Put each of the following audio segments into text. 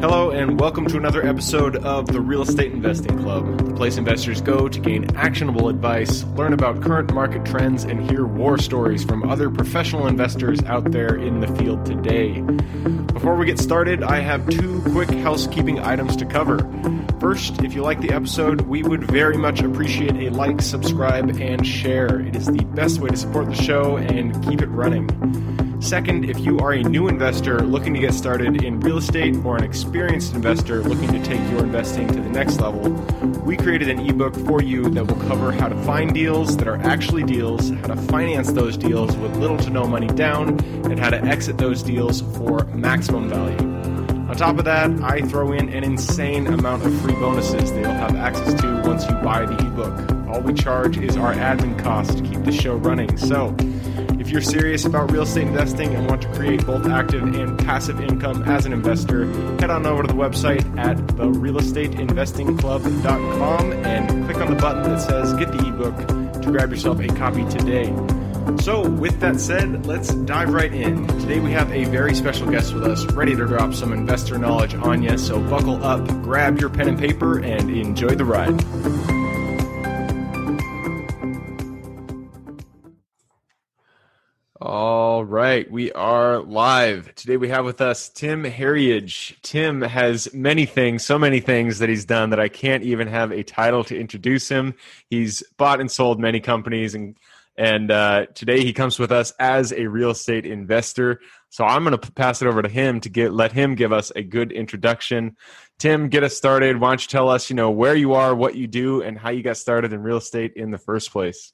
Hello, and welcome to another episode of the Real Estate Investing Club, the place investors go to gain actionable advice, learn about current market trends, and hear war stories from other professional investors out there in the field today. Before we get started, I have two quick housekeeping items to cover. First, if you like the episode, we would very much appreciate a like, subscribe, and share. It is the best way to support the show and keep it running. Second, if you are a new investor looking to get started in real estate or an experienced investor looking to take your investing to the next level, we created an ebook for you that will cover how to find deals that are actually deals, how to finance those deals with little to no money down, and how to exit those deals for maximum value. On top of that, I throw in an insane amount of free bonuses that you'll have access to once you buy the ebook. All we charge is our admin cost to keep the show running. So, if you're serious about real estate investing and want to create both active and passive income as an investor, head on over to the website at therealestateinvestingclub.com and click on the button that says Get the ebook to grab yourself a copy today. So, with that said, let's dive right in. Today we have a very special guest with us, ready to drop some investor knowledge on you. So, buckle up, grab your pen and paper, and enjoy the ride. All right, we are live. Today we have with us Tim Herriage. Tim has many things, so many things that he's done that I can't even have a title to introduce him. He's bought and sold many companies and and uh, today he comes with us as a real estate investor. So I'm going to pass it over to him to get let him give us a good introduction. Tim, get us started. Why don't you tell us, you know, where you are, what you do, and how you got started in real estate in the first place?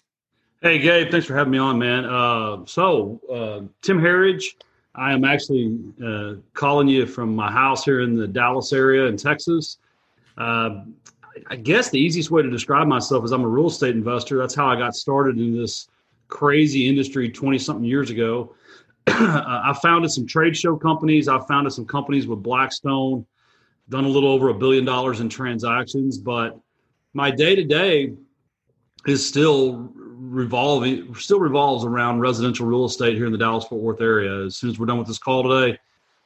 Hey, Gabe, thanks for having me on, man. Uh, so, uh, Tim Herriage, I am actually uh, calling you from my house here in the Dallas area in Texas. Uh, I guess the easiest way to describe myself is I'm a real estate investor. That's how I got started in this crazy industry 20 something years ago. I founded some trade show companies. I founded some companies with Blackstone, done a little over a billion dollars in transactions. But my day to day is still revolving still revolves around residential real estate here in the Dallas Fort Worth area. As soon as we're done with this call today,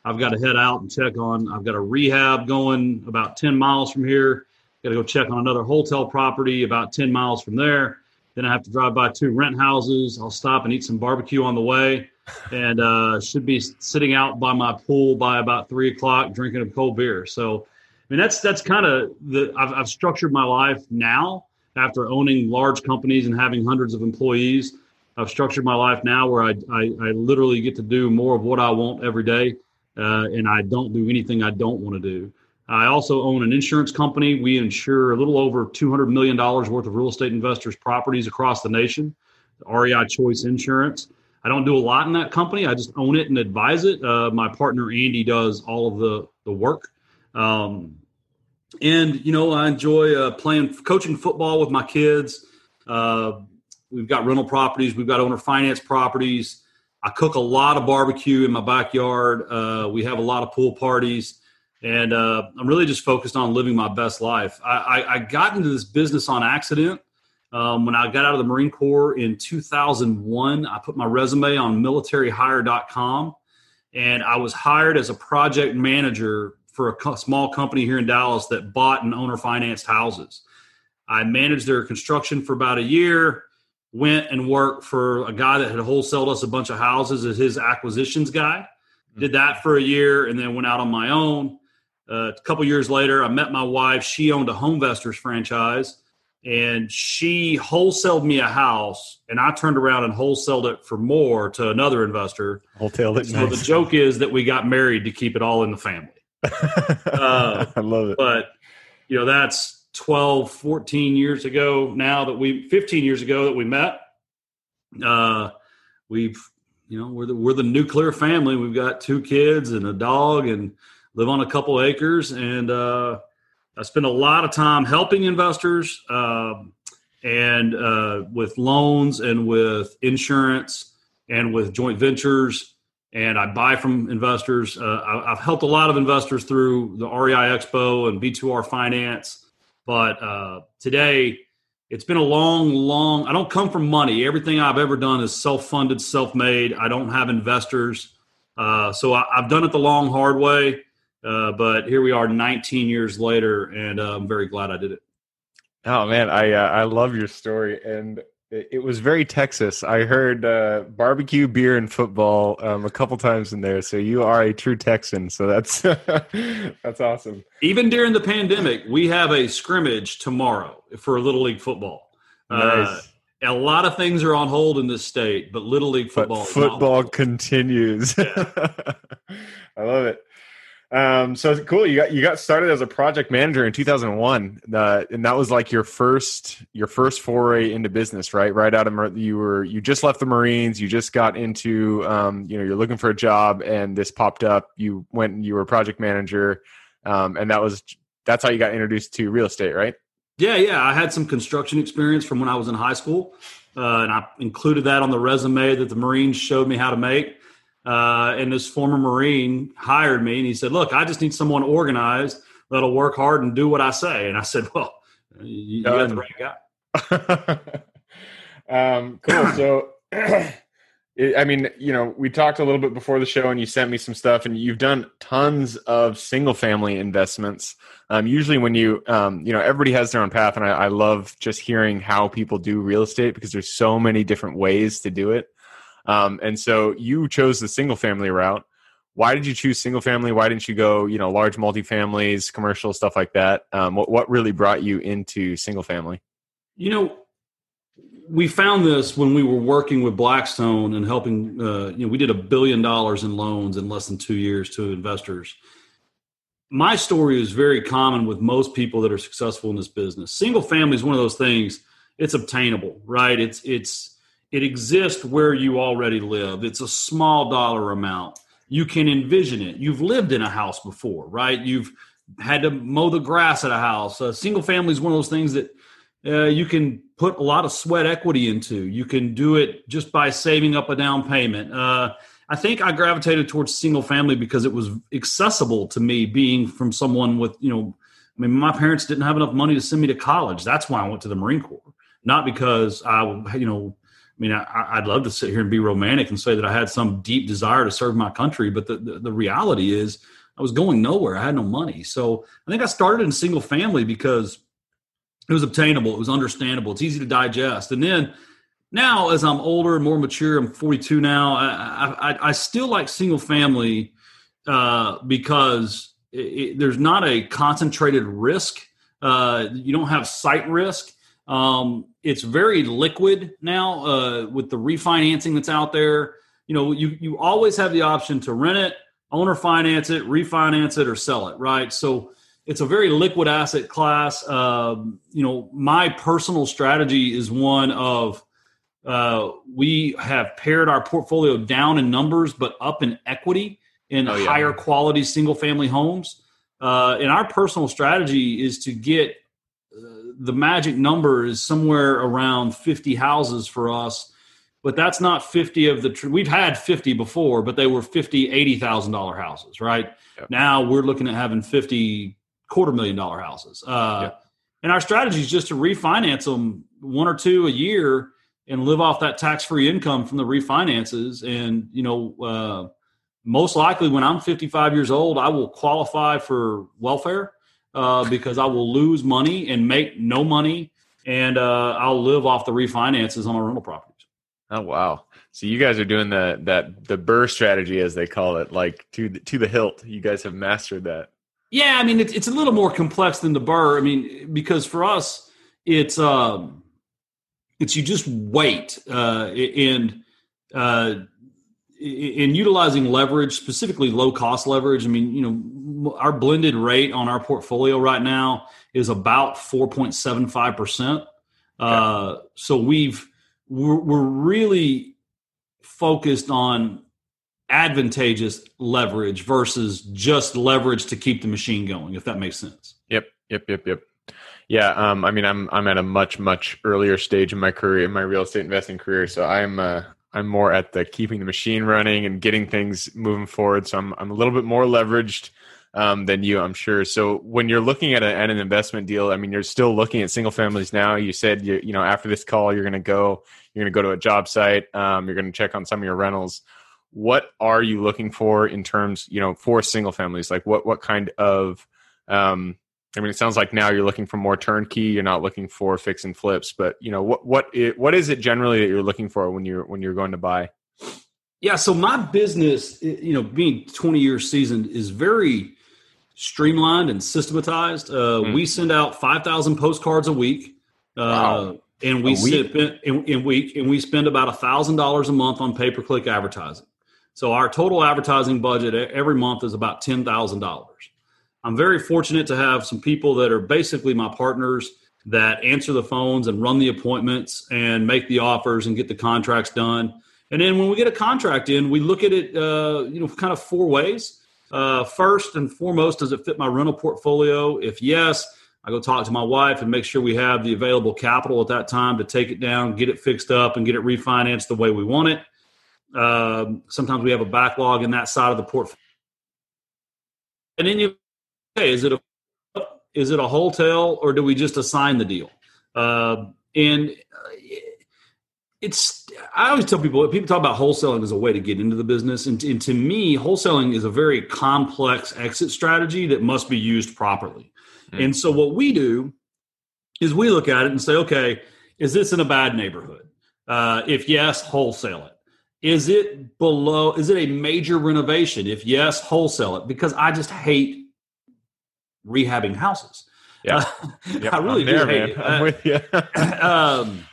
I've got to head out and check on. I've got a rehab going about ten miles from here. Got to go check on another wholetail property about ten miles from there. Then I have to drive by two rent houses. I'll stop and eat some barbecue on the way, and uh, should be sitting out by my pool by about three o'clock, drinking a cold beer. So, I mean, that's that's kind of the I've, I've structured my life now after owning large companies and having hundreds of employees. I've structured my life now where I, I, I literally get to do more of what I want every day, uh, and I don't do anything I don't want to do. I also own an insurance company. We insure a little over $200 million worth of real estate investors' properties across the nation, REI Choice Insurance. I don't do a lot in that company. I just own it and advise it. Uh, my partner Andy does all of the the work. Um, and you know, I enjoy uh, playing coaching football with my kids. Uh, we've got rental properties. We've got owner finance properties. I cook a lot of barbecue in my backyard. Uh, we have a lot of pool parties, and uh, I'm really just focused on living my best life. I, I, I got into this business on accident. Um, when I got out of the Marine Corps in 2001, I put my resume on militaryhire.com and I was hired as a project manager for a co- small company here in Dallas that bought and owner financed houses. I managed their construction for about a year, went and worked for a guy that had wholesaled us a bunch of houses as his acquisitions guy. Did that for a year and then went out on my own. Uh, a couple years later, I met my wife. She owned a HomeVestors franchise and she wholesaled me a house and I turned around and wholesaled it for more to another investor. Wholesaled it. So nice. the joke is that we got married to keep it all in the family uh, I love it. But, you know, that's 12, 14 years ago now that we, 15 years ago that we met. Uh, we've, you know, we're the, we're the nuclear family. We've got two kids and a dog and live on a couple acres. And uh, I spend a lot of time helping investors uh, and uh, with loans and with insurance and with joint ventures and I buy from investors. Uh, I, have helped a lot of investors through the REI Expo and B2R Finance, but uh, today it's been a long, long. I don't come from money. Everything I've ever done is self-funded, self-made. I don't have investors, uh, so I, have done it the long, hard way. Uh, but here we are 19 years later, and uh, I'm very glad I did it. Oh man, I uh, I love your story, and it, it was very Texas. I heard uh, barbecue, beer, and football um, a couple times in there. So you are a true Texan. So that's that's awesome. Even during the pandemic, we have a scrimmage tomorrow for Little League football. Uh, nice. a lot of things are on hold in this state, but Little League football. But football continues. Yeah. I love it. Um, so cool. You got you got started as a project manager in 2001, uh, and that was like your first your first foray into business, right? Right out of you were you just left the Marines, you just got into um, you know you're looking for a job, and this popped up. You went and you were a project manager, um, and that was that's how you got introduced to real estate, right? Yeah, yeah. I had some construction experience from when I was in high school, uh, and I included that on the resume that the Marines showed me how to make. Uh, and this former Marine hired me and he said, Look, I just need someone organized that'll work hard and do what I say. And I said, Well, you, you got the right guy. um, cool. So, I mean, you know, we talked a little bit before the show, and you sent me some stuff, and you've done tons of single family investments. Um, usually, when you, um, you know, everybody has their own path, and I, I, love just hearing how people do real estate because there's so many different ways to do it. Um, and so you chose the single family route. Why did you choose single family? Why didn't you go, you know, large multifamilies, commercial stuff like that? Um, what what really brought you into single family? You know, we found this when we were working with Blackstone and helping. Uh, you know, we did a billion dollars in loans in less than two years to investors. My story is very common with most people that are successful in this business. Single family is one of those things. It's obtainable, right? It's it's it exists where you already live. It's a small dollar amount. You can envision it. You've lived in a house before, right? You've had to mow the grass at a house. A single family is one of those things that uh, you can put a lot of sweat equity into. You can do it just by saving up a down payment. Uh, I think I gravitated towards single family because it was accessible to me, being from someone with, you know, I mean, my parents didn't have enough money to send me to college. That's why I went to the Marine Corps, not because I, you know, mean, I, would love to sit here and be romantic and say that I had some deep desire to serve my country, but the, the, the, reality is I was going nowhere. I had no money. So I think I started in single family because it was obtainable, it was understandable, it's easy to digest. And then now, as I'm older and more mature, I'm 42 now, I, I, I still like single family uh, because it, it, there's not a concentrated risk. Uh, you don't have site risk um, it's very liquid now uh, with the refinancing that's out there. You know, you you always have the option to rent it, owner finance it, refinance it, or sell it. Right. So it's a very liquid asset class. Um, you know, my personal strategy is one of uh, we have pared our portfolio down in numbers, but up in equity in oh, yeah. higher quality single family homes. Uh, and our personal strategy is to get the magic number is somewhere around 50 houses for us but that's not 50 of the tr- we've had 50 before but they were 50 80000 dollar houses right yep. now we're looking at having 50 quarter million dollar houses uh, yep. and our strategy is just to refinance them one or two a year and live off that tax-free income from the refinances and you know uh, most likely when i'm 55 years old i will qualify for welfare uh, because I will lose money and make no money, and uh, I'll live off the refinances on my rental properties. Oh wow! So you guys are doing the that the BRRRR strategy as they call it, like to the, to the hilt. You guys have mastered that. Yeah, I mean it's it's a little more complex than the BRRRR. I mean because for us it's um it's you just wait uh, and uh, in utilizing leverage, specifically low cost leverage, I mean, you know, our blended rate on our portfolio right now is about 4.75%. Uh, so we've, we're, we're really focused on advantageous leverage versus just leverage to keep the machine going, if that makes sense. Yep. Yep. Yep. Yep. Yeah, um, I mean, I'm I'm at a much much earlier stage in my career, in my real estate investing career. So I'm uh, I'm more at the keeping the machine running and getting things moving forward. So I'm I'm a little bit more leveraged um, than you, I'm sure. So when you're looking at, a, at an investment deal, I mean, you're still looking at single families now. You said you you know after this call, you're going to go you're going to go to a job site. Um, you're going to check on some of your rentals. what are you looking for in terms, you know, for single families? Like what what kind of um, I mean, it sounds like now you're looking for more turnkey. You're not looking for fix and flips, but you know what what it, what is it generally that you're looking for when you're when you're going to buy? Yeah, so my business, you know, being 20 years seasoned, is very streamlined and systematized. Uh, mm. We send out 5,000 postcards a week. Uh, wow. And we spend in, in week and we spend about a thousand dollars a month on pay per click advertising. So our total advertising budget every month is about ten thousand dollars. I'm very fortunate to have some people that are basically my partners that answer the phones and run the appointments and make the offers and get the contracts done. And then when we get a contract in, we look at it, uh, you know, kind of four ways. Uh, first and foremost, does it fit my rental portfolio? If yes, I go talk to my wife and make sure we have the available capital at that time to take it down, get it fixed up, and get it refinanced the way we want it. Um, sometimes we have a backlog in that side of the portfolio. And then you, okay, is it a is it a wholetail or do we just assign the deal? Uh, and it's I always tell people people talk about wholesaling as a way to get into the business, and, and to me, wholesaling is a very complex exit strategy that must be used properly. Mm-hmm. And so what we do is we look at it and say, okay, is this in a bad neighborhood? Uh, if yes, wholesale it. Is it below? Is it a major renovation? If yes, wholesale it because I just hate rehabbing houses. Yeah, uh, I really do hate man. it. I'm with you. um,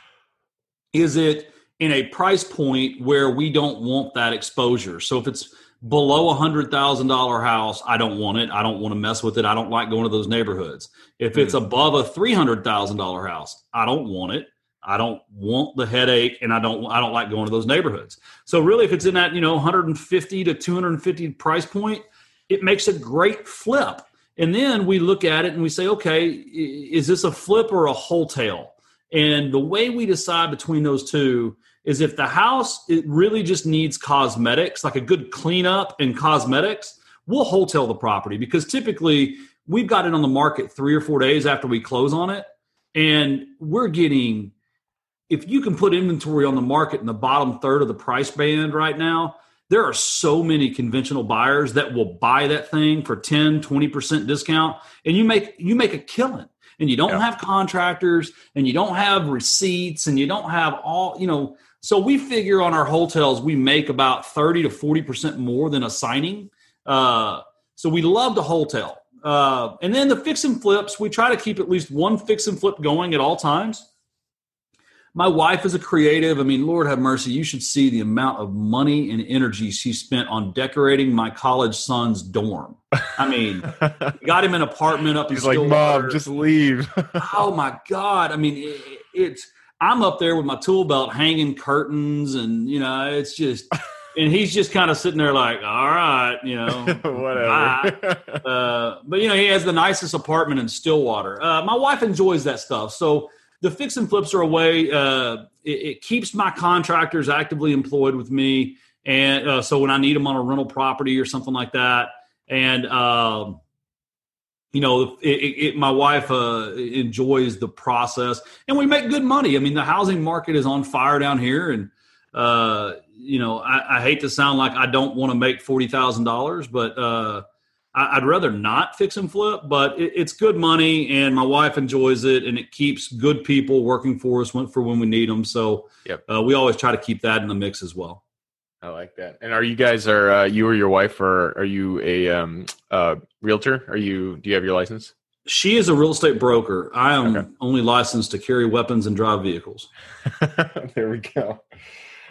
is it in a price point where we don't want that exposure? So if it's below a hundred thousand dollar house, I don't want it. I don't want to mess with it. I don't like going to those neighborhoods. If it's hmm. above a three hundred thousand dollar house, I don't want it. I don't want the headache, and I don't I don't like going to those neighborhoods. So really, if it's in that you know 150 to 250 price point, it makes a great flip. And then we look at it and we say, okay, is this a flip or a wholesale? And the way we decide between those two is if the house it really just needs cosmetics, like a good cleanup and cosmetics, we'll wholesale the property because typically we've got it on the market three or four days after we close on it. And we're getting, if you can put inventory on the market in the bottom third of the price band right now, there are so many conventional buyers that will buy that thing for 10, 20% discount and you make you make a killing and you don't yeah. have contractors and you don't have receipts and you don't have all, you know, so we figure on our wholetails we make about 30 to 40% more than a signing. Uh, so we love the wholetail. Uh, and then the fix and flips, we try to keep at least one fix and flip going at all times. My wife is a creative. I mean, Lord have mercy, you should see the amount of money and energy she spent on decorating my college son's dorm. I mean, got him an apartment up He's like, Mom, just leave. oh my God. I mean, it, it's I'm up there with my tool belt hanging curtains and you know, it's just and he's just kind of sitting there like, all right, you know, whatever. uh, but you know, he has the nicest apartment in Stillwater. Uh, my wife enjoys that stuff. So the fix and flips are a way. Uh, it, it, keeps my contractors actively employed with me, and uh, so when I need them on a rental property or something like that, and um, you know, it, it, my wife uh, enjoys the process, and we make good money. I mean, the housing market is on fire down here, and uh, you know, I, I, hate to sound like I don't want to make forty thousand dollars, but I, would rather not fix and flip. But it, it's good money, and my wife enjoys it, and it keeps good people working for us when, for when we need them. So, yep. Uh, we always try to keep that in the mix as well. I like that. And are you guys are uh, you or your wife or are you a um, uh, realtor? Are you do you have your license? She is a real estate broker. I am okay. only licensed to carry weapons and drive vehicles. there we go.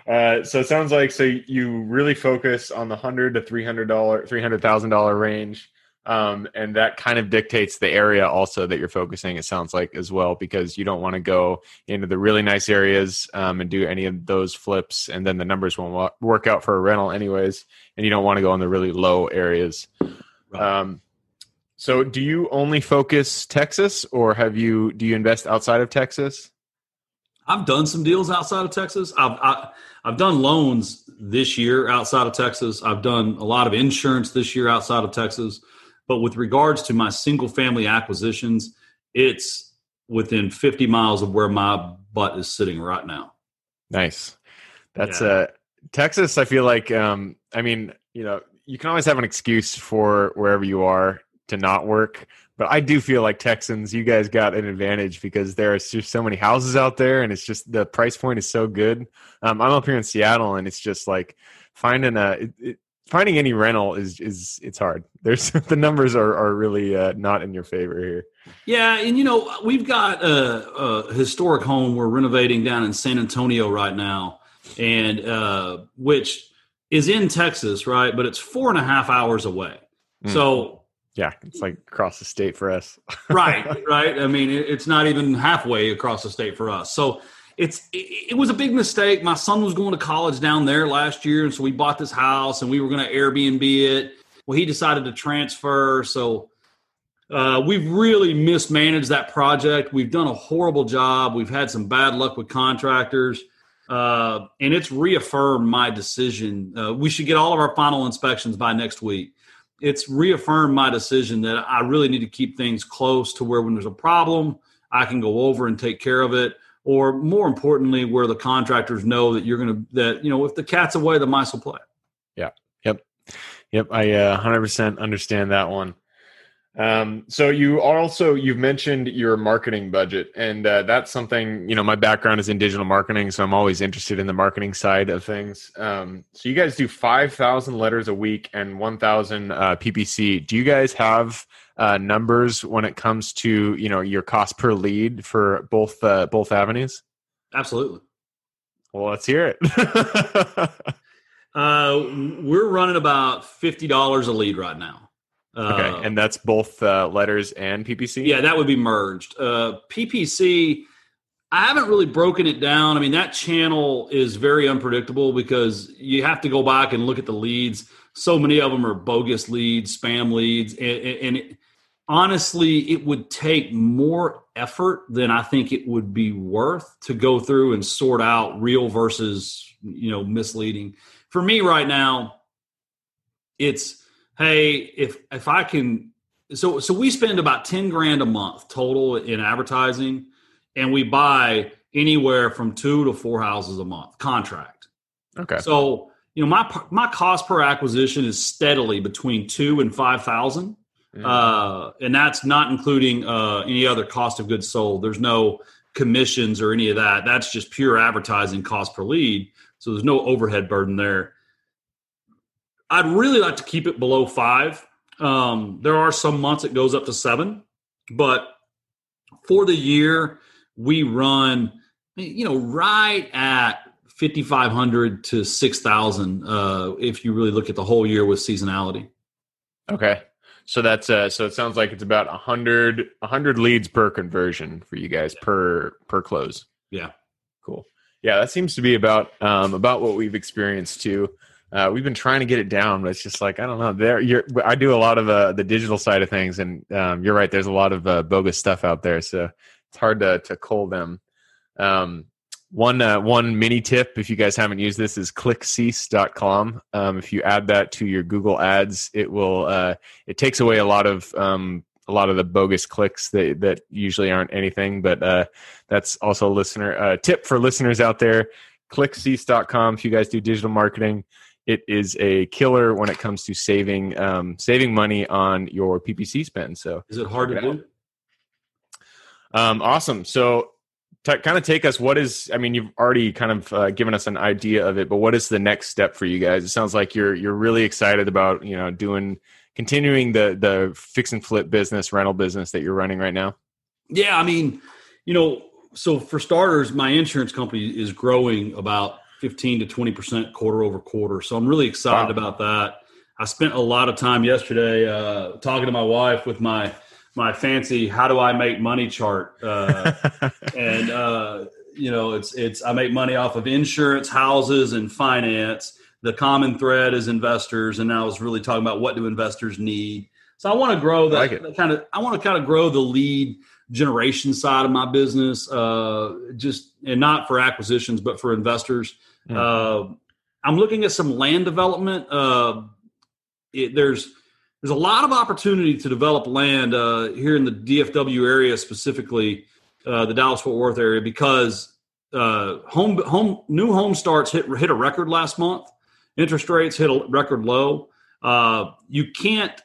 Uh, so it sounds like so you really focus on the hundred to three hundred dollar three hundred thousand dollar range. Um, and that kind of dictates the area also that you're focusing it sounds like as well because you don't want to go into the really nice areas um, and do any of those flips and then the numbers won't work out for a rental anyways and you don't want to go in the really low areas right. um, so do you only focus texas or have you do you invest outside of texas i've done some deals outside of texas i've I, have i have done loans this year outside of texas i've done a lot of insurance this year outside of texas but with regards to my single family acquisitions, it's within 50 miles of where my butt is sitting right now. Nice. That's yeah. uh Texas, I feel like, um, I mean, you know, you can always have an excuse for wherever you are to not work. But I do feel like Texans, you guys got an advantage because there's just so many houses out there, and it's just the price point is so good. Um, I'm up here in Seattle, and it's just like finding a it, it, finding any rental is is it's hard. There's the numbers are are really uh, not in your favor here. Yeah, and you know we've got a, a historic home we're renovating down in San Antonio right now, and uh, which is in Texas, right? But it's four and a half hours away. Mm. So yeah, it's like across the state for us. right, right. I mean, it's not even halfway across the state for us. So it's it, it, was a big mistake. My son was going to college down there last year, and so we bought this house and we were going to Airbnb it. Well, he decided to transfer, so uh, we've really mismanaged that project. We've done a horrible job. We've had some bad luck with contractors. Uh, and it's reaffirmed my decision. Uh, we should get all of our final inspections by next week it's reaffirmed my decision that I really need to keep things close to where when there's a problem, I can go over and take care of it. Or more importantly, where the contractors know that you're going to, that, you know, if the cat's away, the mice will play. Yeah. Yep. Yep. I uh, 100% understand that one. Um, so you also you've mentioned your marketing budget, and uh, that's something you know. My background is in digital marketing, so I'm always interested in the marketing side of things. Um, so you guys do five thousand letters a week and one thousand uh, PPC. Do you guys have uh, numbers when it comes to you know your cost per lead for both uh, both avenues? Absolutely. Well, let's hear it. uh, we're running about fifty dollars a lead right now okay, uh, and that's both uh, letters and PPC. Yeah, that would be merged. Uh, PPC, I haven't really broken it down. I mean, that channel is very unpredictable because you have to go back and look at the leads. So many of them are bogus leads, spam leads, and, and it, honestly, it would take more effort than I think it would be worth to go through and sort out real versus you know misleading. For me, right now, it's hey, if if I can so so we spend about 10 grand a month total in advertising and we buy anywhere from 2 to 4 houses a month contract. Okay. So, you know, my my cost per acquisition is steadily between 2 and 5,000. Mm. Uh, and that's not including uh, any other cost of goods sold. There's no commissions or any of that. That's just pure advertising cost per lead. So there's no overhead burden there. I'd really like to keep it below five. Um, there are some months it goes up to seven, but for the year we run, you know, right at 5,500 to 6,000 uh, if you really look at the whole year with seasonality. Okay. So that's uh so it sounds like it's about 100 100 leads per conversion for you guys per per close. Yeah. Cool. Yeah, that seems to be about um about what we've experienced too. Uh, we've been trying to get it down, but it's just like I don't know. There, you're. I do a lot of uh, the digital side of things, and um, you're right. There's a lot of uh, bogus stuff out there, so it's hard to to cull them. Um, one uh, one mini tip, if you guys haven't used this, is clickcease.com. Um, if you add that to your Google Ads, it will uh, it takes away a lot of um, a lot of the bogus clicks that that usually aren't anything. But uh, that's also a listener tip for listeners out there. Clickcease.com if you guys do digital marketing it is a killer when it comes to saving um, saving money on your PPC spend. So is it hard to do? Um, awesome. So kind of take us. What is? I mean, you've already kind of uh, given us an idea of it, but what is the next step for you guys? It sounds like you're you're really excited about you know doing continuing the the fix and flip business rental business that you're running right now. Yeah, I mean, you know, so for starters, my insurance company is growing about 15 to 20% quarter over quarter. So I'm really excited wow. about that. I spent a lot of time yesterday uh, talking to my wife with my my fancy "How do I make money?" chart, uh, and uh, you know, it's it's I make money off of insurance, houses, and finance. The common thread is investors, and I was really talking about what do investors need. So I want to grow that, like kind of. I want to kind of grow the lead generation side of my business, uh, just and not for acquisitions, but for investors. Mm-hmm. Uh, I'm looking at some land development. Uh, it, there's there's a lot of opportunity to develop land uh, here in the DFW area, specifically uh, the Dallas Fort Worth area, because uh, home home new home starts hit hit a record last month. Interest rates hit a record low. Uh, you can't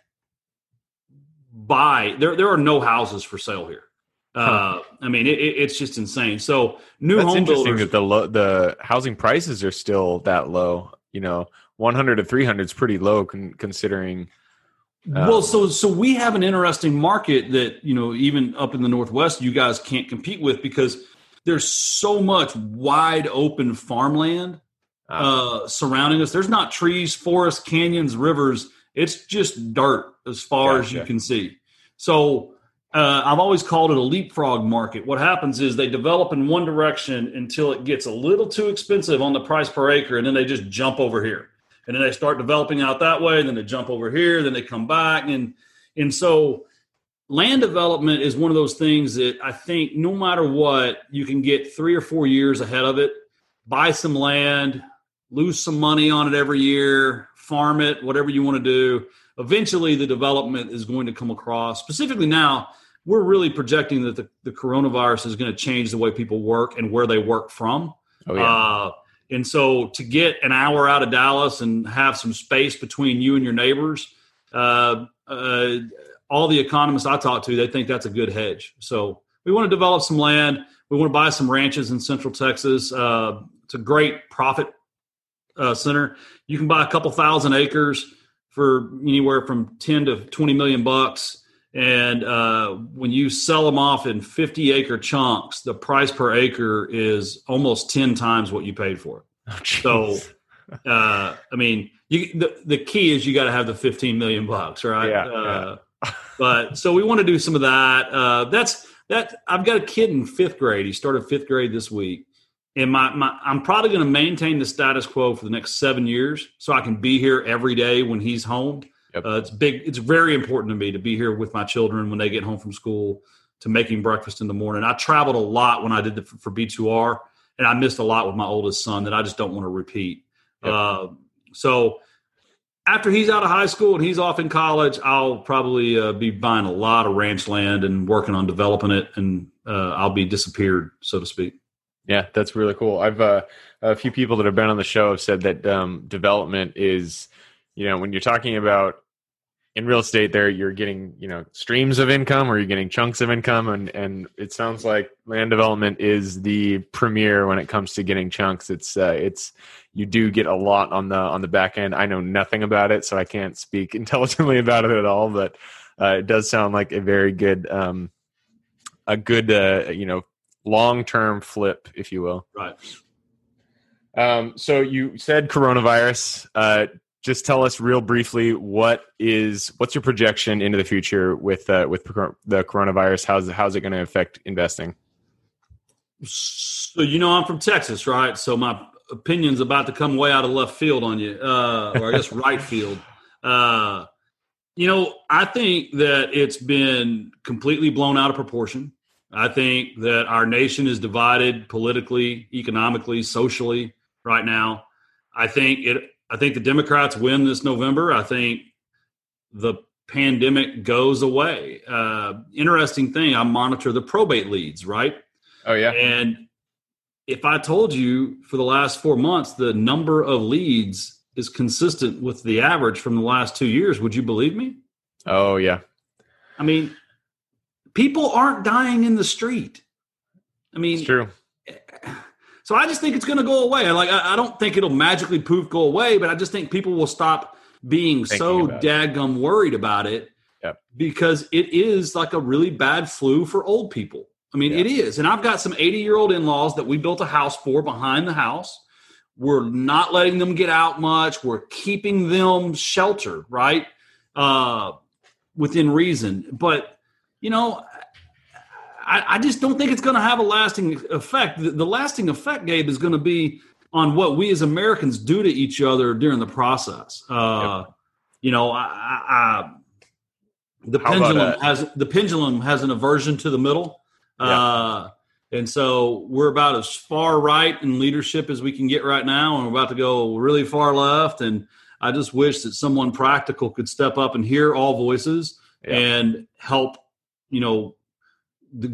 buy there. There are no houses for sale here. Uh, I mean, it, it's just insane. So new That's home interesting builders. that the lo- the housing prices are still that low. You know, 100 to 300 is pretty low con- considering. Uh, well, so so we have an interesting market that you know even up in the northwest you guys can't compete with because there's so much wide open farmland uh, surrounding us. There's not trees, forests, canyons, rivers. It's just dirt as far as you can see. So uh, I've always called it a leapfrog market. What happens is they develop in one direction until it gets a little too expensive on the price per acre, and then they just jump over here. And then they start developing out that way, and then they jump over here, then they come back, and and so land development is one of those things that I think no matter what, you can get three or four years ahead of it. Buy some land, lose some money on it every year, farm it, whatever you want to do. Eventually, the development is going to come across. Specifically, now we're really projecting that the, the coronavirus is going to change the way people work and where they work from. oh yeah, Uh, and so to get an hour out of Dallas and have some space between you and your neighbors, uh, uh, all the economists I talk to, they think that's a good hedge. So we want to develop some land. We want to buy some ranches in Central Texas. Uh, it's a great profit uh, center. You can buy a couple thousand acres for anywhere from 10 to 20 million bucks. And uh, when you sell them off in 50 acre chunks, the price per acre is almost 10 times what you paid for it. Oh, So, uh, I mean, you, the, the key is you got to have the 15 million bucks, right? Yeah, uh, but so we want to do some of that. Uh, that's that. I've got a kid in fifth grade. He started fifth grade this week. And my, my I'm probably going to maintain the status quo for the next seven years, so I can be here every day when he's home. Yep. Uh, it's big. It's very important to me to be here with my children when they get home from school, to making breakfast in the morning. I traveled a lot when I did the, for B2R, and I missed a lot with my oldest son that I just don't want to repeat. Yep. Uh, so after he's out of high school and he's off in college, I'll probably uh, be buying a lot of ranch land and working on developing it, and uh, I'll be disappeared, so to speak. Yeah, that's really cool. I've uh, a few people that have been on the show have said that um, development is, you know, when you're talking about in real estate, there you're getting you know streams of income or you're getting chunks of income, and and it sounds like land development is the premier when it comes to getting chunks. It's uh, it's you do get a lot on the on the back end. I know nothing about it, so I can't speak intelligently about it at all, but uh, it does sound like a very good um, a good uh, you know long term flip, if you will. Right. Um, so you said coronavirus. Uh, just tell us real briefly what is what's your projection into the future with uh, with the coronavirus? How's how's it going to affect investing? So you know I'm from Texas, right? So my opinion's about to come way out of left field on you, uh, or I guess right field. Uh, you know, I think that it's been completely blown out of proportion. I think that our nation is divided politically, economically, socially right now. I think it. I think the Democrats win this November. I think the pandemic goes away. Uh, interesting thing. I monitor the probate leads, right? Oh yeah, And if I told you for the last four months the number of leads is consistent with the average from the last two years, would you believe me? oh yeah, I mean, people aren't dying in the street. I mean, it's true. So I just think it's going to go away. Like I, I don't think it'll magically poof go away, but I just think people will stop being Thinking so it. worried about it Yep. because it is like a really bad flu for old people. I mean, Yeah. it is. And I've got some 80 year old in laws that we built a house for behind the house. We're not letting them get out much. We're keeping them sheltered, right? Uh, within reason. But, you know, I, I just don't think it's going to have a lasting effect. The, the lasting effect, Gabe, is going to be on what we as Americans do to each other during the process. Uh, You know, I, I, the How pendulum has the pendulum has an aversion to the middle, uh, and so we're about as far right in leadership as we can get right now, and we're about to go really far left. And I just wish that someone practical could step up and hear all voices Yeah. and help, you know,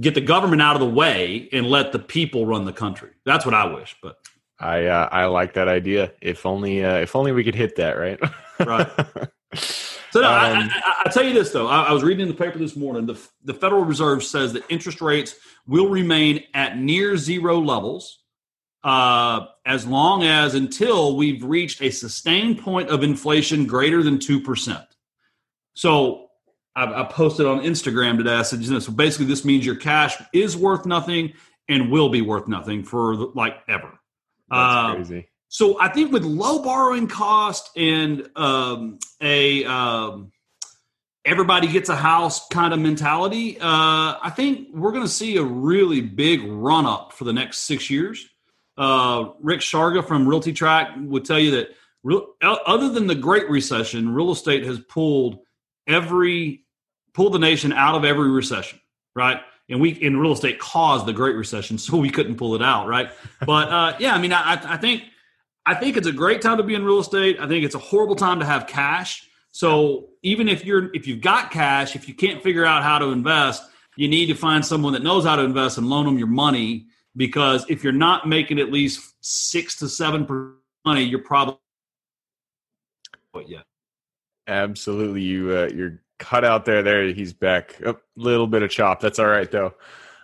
get the government out of the way and let the people run the country. That's what I wish. But I uh, I like that idea. If only uh, if only we could hit that right. right. So no, um, I, I, I, tell you this though. I, I, was reading in the paper this morning. The the Federal Reserve says that interest rates will remain at near zero levels uh, as long as until we've reached a sustained point of inflation greater than two percent. So I, posted on Instagram today. I said, you know, so basically this means your cash is worth nothing and will be worth nothing for like ever. That's uh, crazy. So I think with low borrowing cost and um, a um, everybody gets a house kind of mentality, uh, I think we're going to see a really big run up for the next six years. Uh, Rick Sharga from RealtyTrac would tell you that real, other than the Great Recession, real estate has pulled every pulled the nation out of every recession, right? and we in real estate caused the Great Recession, so we couldn't pull it out, right? But uh, yeah, I mean, I, I think I think it's a great time to be in real estate. I think it's a horrible time to have cash. So even if you're if you've got cash, if you can't figure out how to invest, you need to find someone that knows how to invest and loan them your money. Because if you're not making at least six to seven percent money, you're probably yeah. Absolutely, you uh, you're cut out there. There, he's back. A little bit of chop. That's all right though.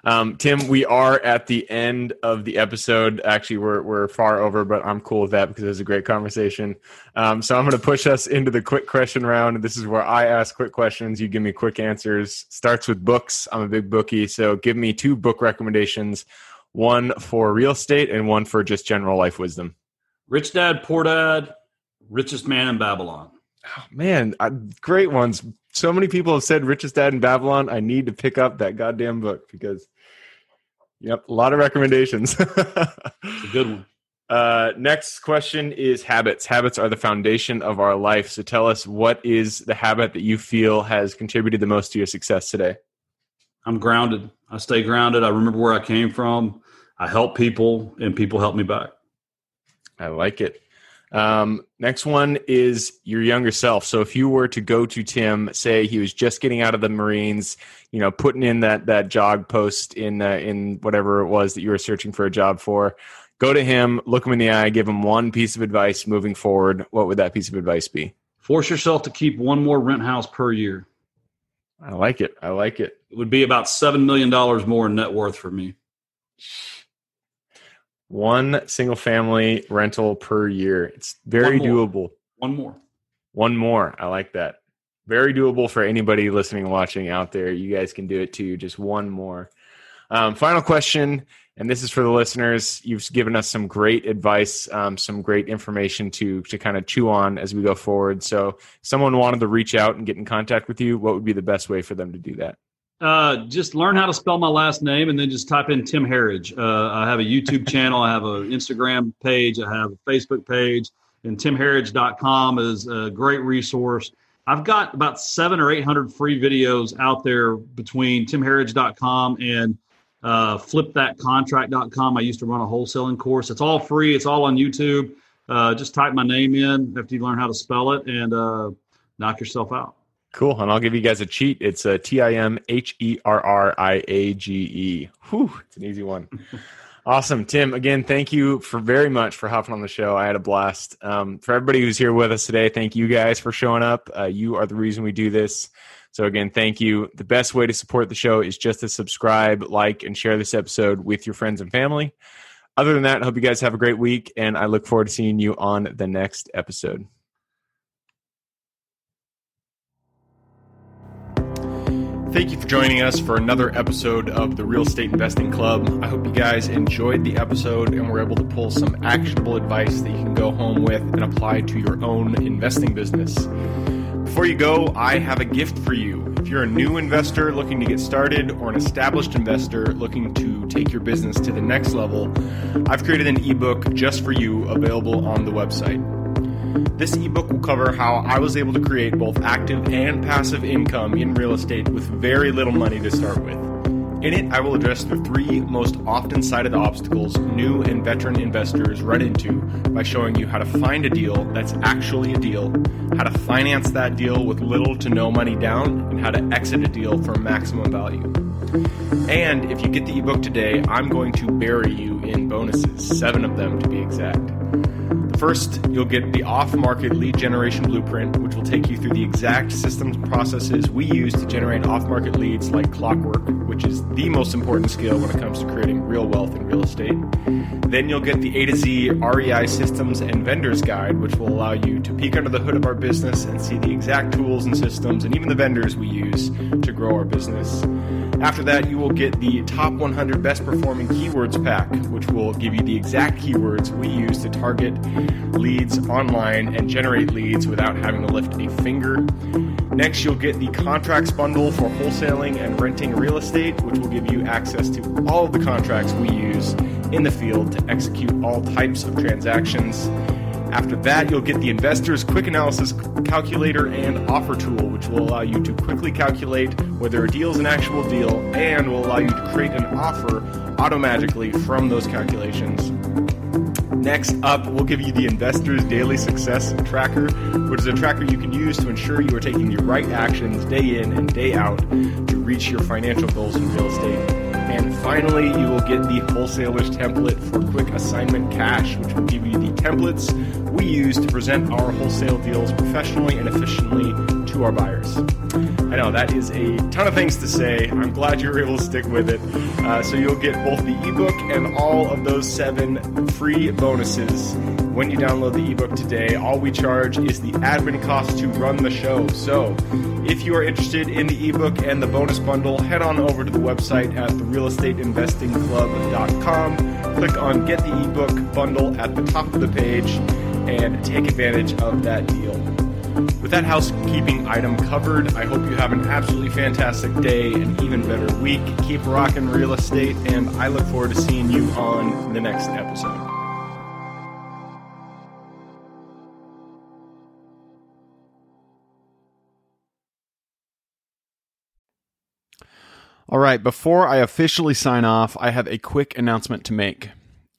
Um, Tim, we are at the end of the episode. Actually, we're we're far over, but I'm cool with that because it was a great conversation. Um, so I'm going to push us into the quick question round. This is where I ask quick questions. You give me quick answers. Starts with books. I'm a big bookie, so give me two book recommendations. One for real estate and one for just general life wisdom. Rich Dad, Poor Dad, Richest Man in Babylon. Oh, man, I, great ones so many people have said richest dad in babylon. I need to pick up that goddamn book because yep a lot of recommendations. It's a good one. Uh, next question is habits. Habits are the foundation of our life. So tell us what is the habit that you feel has contributed the most to your success today? I'm grounded. I stay grounded. I remember where i came from. I help people and people help me back. I like it um, next one is your younger self. So if you were to go to Tim, say he was just getting out of the Marines, you know, putting in that that jog post in uh, in whatever it was that you were searching for a job for, go to him, look him in the eye, give him one piece of advice moving forward. What would that piece of advice be? Force yourself to keep one more rent house per year. I like it. I like it. It would be about seven million dollars more in net worth for me one single family rental per year. It's very One doable. One more. One more. I like that. Very doable for anybody listening, watching out there. You guys can do it too. Just one more. Um, final question, and this is for the listeners. You've given us some great advice, um, some great information to to kind of chew on as we go forward. So, if someone wanted to reach out and get in contact with you, what would be the best way for them to do that? Uh, just learn how to spell my last name and then just type in Tim Herriage. Uh, I have a YouTube channel, I have an Instagram page, I have a Facebook page, and timherriage.com is a great resource. I've got about seven or 800 free videos out there between timherriage.com and uh, flipthatcontract.com. I used to run a wholesaling course. It's all free, it's all on YouTube. Uh, just type my name in after you learn how to spell it and uh, knock yourself out. Cool. And I'll give you guys a cheat. It's a T I M H E R R I A G E. Whew, it's an easy one. awesome. Tim, again, thank you for very much for hopping on the show. I had a blast. Um, for everybody who's here with us today, thank you guys for showing up. Uh, you are the reason we do this. So, again, thank you. The best way to support the show is just to subscribe, like, and share this episode with your friends and family. Other than that, I hope you guys have a great week, and I look forward to seeing you on the next episode. Thank you for joining us for another episode of the Real Estate Investing Club. I hope you guys enjoyed the episode and were able to pull some actionable advice that you can go home with and apply to your own investing business. Before you go, I have a gift for you. If you're a new investor looking to get started or an established investor looking to take your business to the next level, I've created an ebook just for you available on the website. This ebook will cover how I was able to create both active and passive income in real estate with very little money to start with. In it, I will address the three most often cited obstacles new and veteran investors run into by showing you how to find a deal that's actually a deal, how to finance that deal with little to no money down, and how to exit a deal for maximum value. And if you get the ebook today, I'm going to bury you in bonuses, seven of them to be exact. First, you'll get the off market lead generation blueprint, which will take you through the exact systems and processes we use to generate off market leads like clockwork, which is the most important skill when it comes to creating real wealth in real estate. Then you'll get the A to Z REI systems and vendors guide, which will allow you to peek under the hood of our business and see the exact tools and systems and even the vendors we use to grow our business. After that, you will get the top 100 best performing keywords pack, which will give you the exact keywords we use to target leads online and generate leads without having to lift a finger. Next, you'll get the contracts bundle for wholesaling and renting real estate, which will give you access to all of the contracts we use in the field to execute all types of transactions. After that, you'll get the Investor's Quick Analysis Calculator and Offer Tool, which will allow you to quickly calculate whether a deal is an actual deal and will allow you to create an offer automatically from those calculations. Next up, we'll give you the Investor's Daily Success Tracker, which is a tracker you can use to ensure you are taking the right actions day in and day out to reach your financial goals in real estate. And finally, you will get the wholesaler's template for quick assignment cash, which will give you the templates we use to present our wholesale deals professionally and efficiently to our buyers. I know that is a ton of things to say. I'm glad you were able to stick with it. Uh, so you'll get both the ebook and all of those seven free bonuses when you download the ebook today. All we charge is the admin cost to run the show. So if you are interested in the ebook and the bonus bundle, head on over to the website at therealestateinvestingclub.com. Click on Get the ebook bundle at the top of the page and take advantage of that deal. With that housekeeping item covered, I hope you have an absolutely fantastic day and even better week. Keep rocking real estate, and I look forward to seeing you on the next episode. All right, before I officially sign off, I have a quick announcement to make.